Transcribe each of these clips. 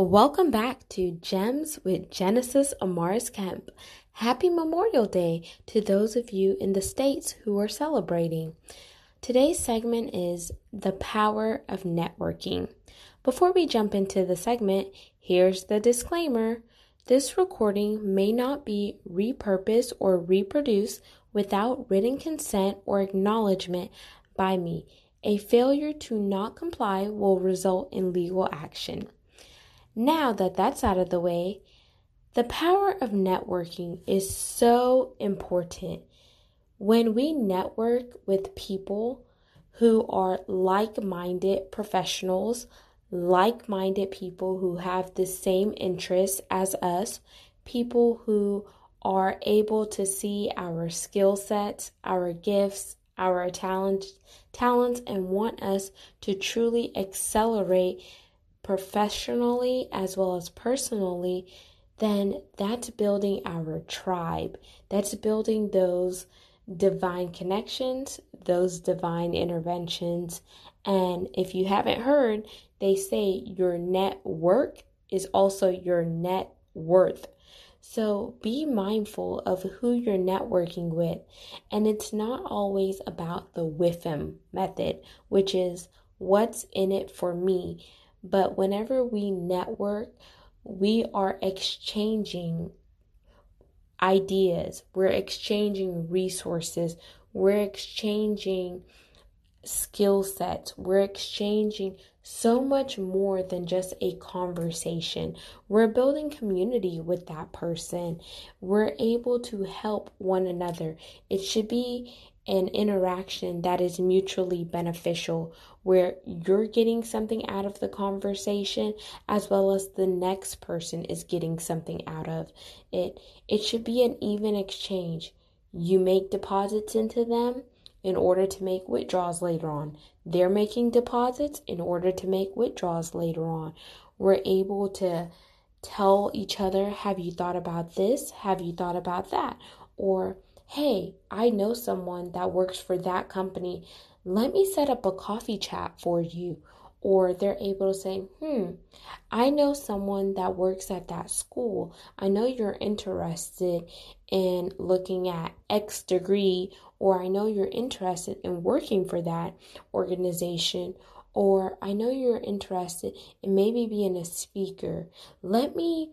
Welcome back to Gems with Genesis Amaris Kemp. Happy Memorial Day to those of you in the States who are celebrating. Today's segment is The Power of Networking. Before we jump into the segment, here's the disclaimer. This recording may not be repurposed or reproduced without written consent or acknowledgement by me. A failure to not comply will result in legal action. Now that that's out of the way, the power of networking is so important. When we network with people who are like minded professionals, like minded people who have the same interests as us, people who are able to see our skill sets, our gifts, our talent, talents, and want us to truly accelerate professionally as well as personally, then that's building our tribe. That's building those divine connections, those divine interventions. And if you haven't heard, they say your network is also your net worth. So be mindful of who you're networking with. And it's not always about the WIFM method, which is what's in it for me. But whenever we network, we are exchanging ideas, we're exchanging resources, we're exchanging skill sets, we're exchanging so much more than just a conversation. We're building community with that person. We're able to help one another. It should be an interaction that is mutually beneficial where you're getting something out of the conversation as well as the next person is getting something out of it. It should be an even exchange. You make deposits into them in order to make withdrawals later on. They're making deposits in order to make withdrawals later on. We're able to tell each other have you thought about this? Have you thought about that? Or hey, I know someone that works for that company. Let me set up a coffee chat for you. Or they're able to say, hmm, I know someone that works at that school. I know you're interested in looking at X degree, or I know you're interested in working for that organization, or I know you're interested in maybe being a speaker. Let me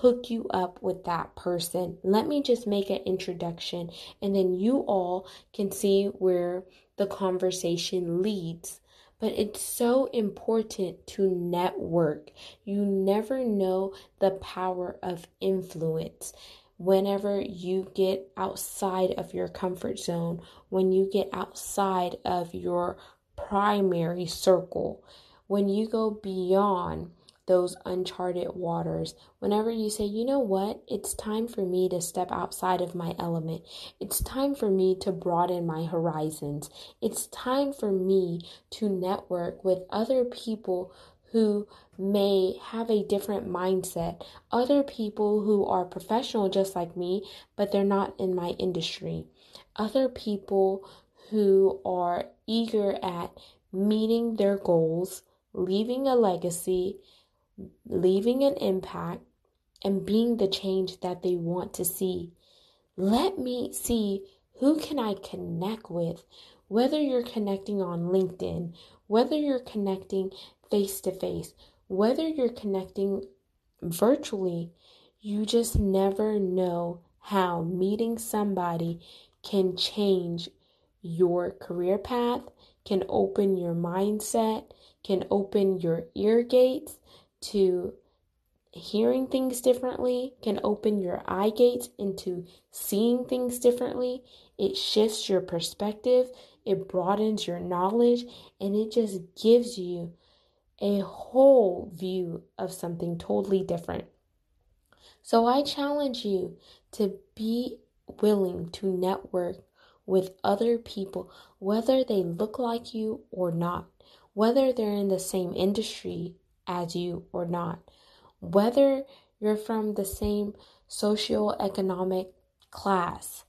hook you up with that person. Let me just make an introduction, and then you all can see where the conversation leads. But it's so important to network. You never know the power of influence. Whenever you get outside of your comfort zone, when you get outside of your primary circle, when you go beyond those uncharted waters. Whenever you say, you know what, it's time for me to step outside of my element. It's time for me to broaden my horizons. It's time for me to network with other people who may have a different mindset, other people who are professional just like me, but they're not in my industry, other people who are eager at meeting their goals, leaving a legacy, leaving an impact, and being the change that they want to see. Let me see who can I connect with, whether you're connecting on LinkedIn, whether you're connecting face to face, whether you're connecting virtually, you just never know how meeting somebody can change your career path, can open your mindset, can open your ear gates, to hearing things differently can open your eye gates into seeing things differently. It shifts your perspective, it broadens your knowledge, and it just gives you a whole view of something totally different. So I challenge you to be willing to network with other people, whether they look like you or not, whether they're in the same industry as you or not. Whether you're from the same socioeconomic class,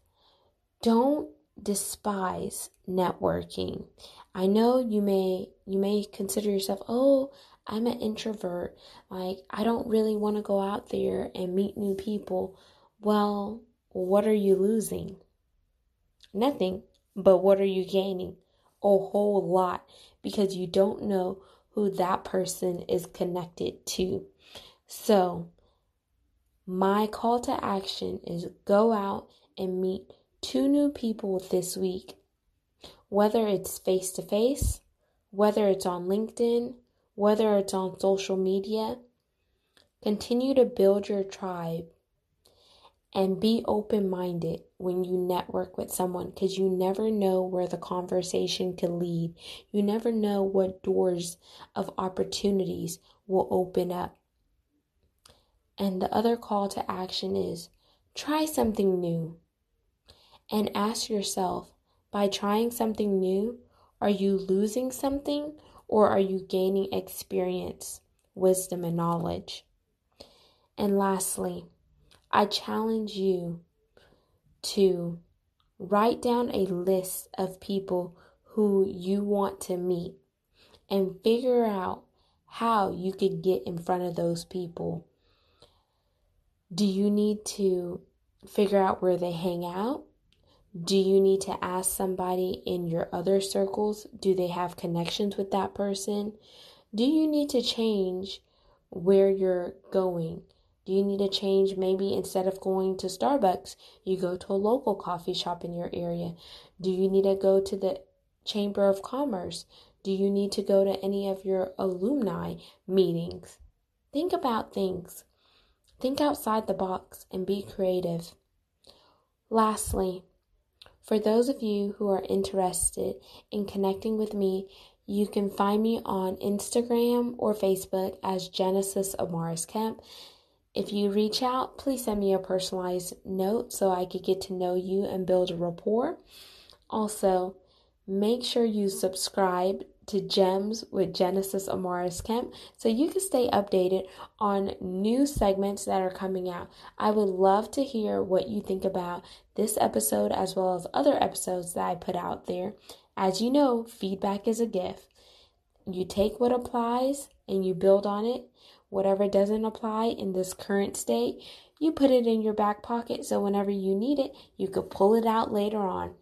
don't despise networking. I know you may you may consider yourself, "Oh, I'm an introvert. Like, I don't really want to go out there and meet new people. Well, what are you losing? Nothing. But what are you gaining? A whole lot because you don't know who that person is connected to. So, my call to action is go out and meet two new people this week, whether it's face to face, whether it's on LinkedIn, whether it's on social media. Continue to build your tribe and be open minded when you network with someone because you never know where the conversation could lead. You never know what doors of opportunities will open up. And the other call to action is try something new and ask yourself by trying something new, are you losing something or are you gaining experience, wisdom, and knowledge? And lastly, I challenge you to write down a list of people who you want to meet and figure out how you could get in front of those people do you need to figure out where they hang out? Do you need to ask somebody in your other circles? Do they have connections with that person? Do you need to change where you're going? Do you need to change maybe instead of going to Starbucks, you go to a local coffee shop in your area? Do you need to go to the Chamber of Commerce? Do you need to go to any of your alumni meetings? Think about things. Think outside the box and be creative. Lastly, for those of you who are interested in connecting with me, you can find me on Instagram or Facebook as Genesis Amaris Kemp. If you reach out, please send me a personalized note so I could get to know you and build a rapport. Also, make sure you subscribe to Gems with Genesis Amaris Kemp so you can stay updated on new segments that are coming out. I would love to hear what you think about this episode as well as other episodes that I put out there. As you know, feedback is a gift. You take what applies and you build on it. Whatever doesn't apply in this current state, you put it in your back pocket so whenever you need it, you could pull it out later on.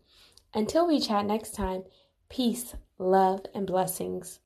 Until we chat next time, peace love, and blessings.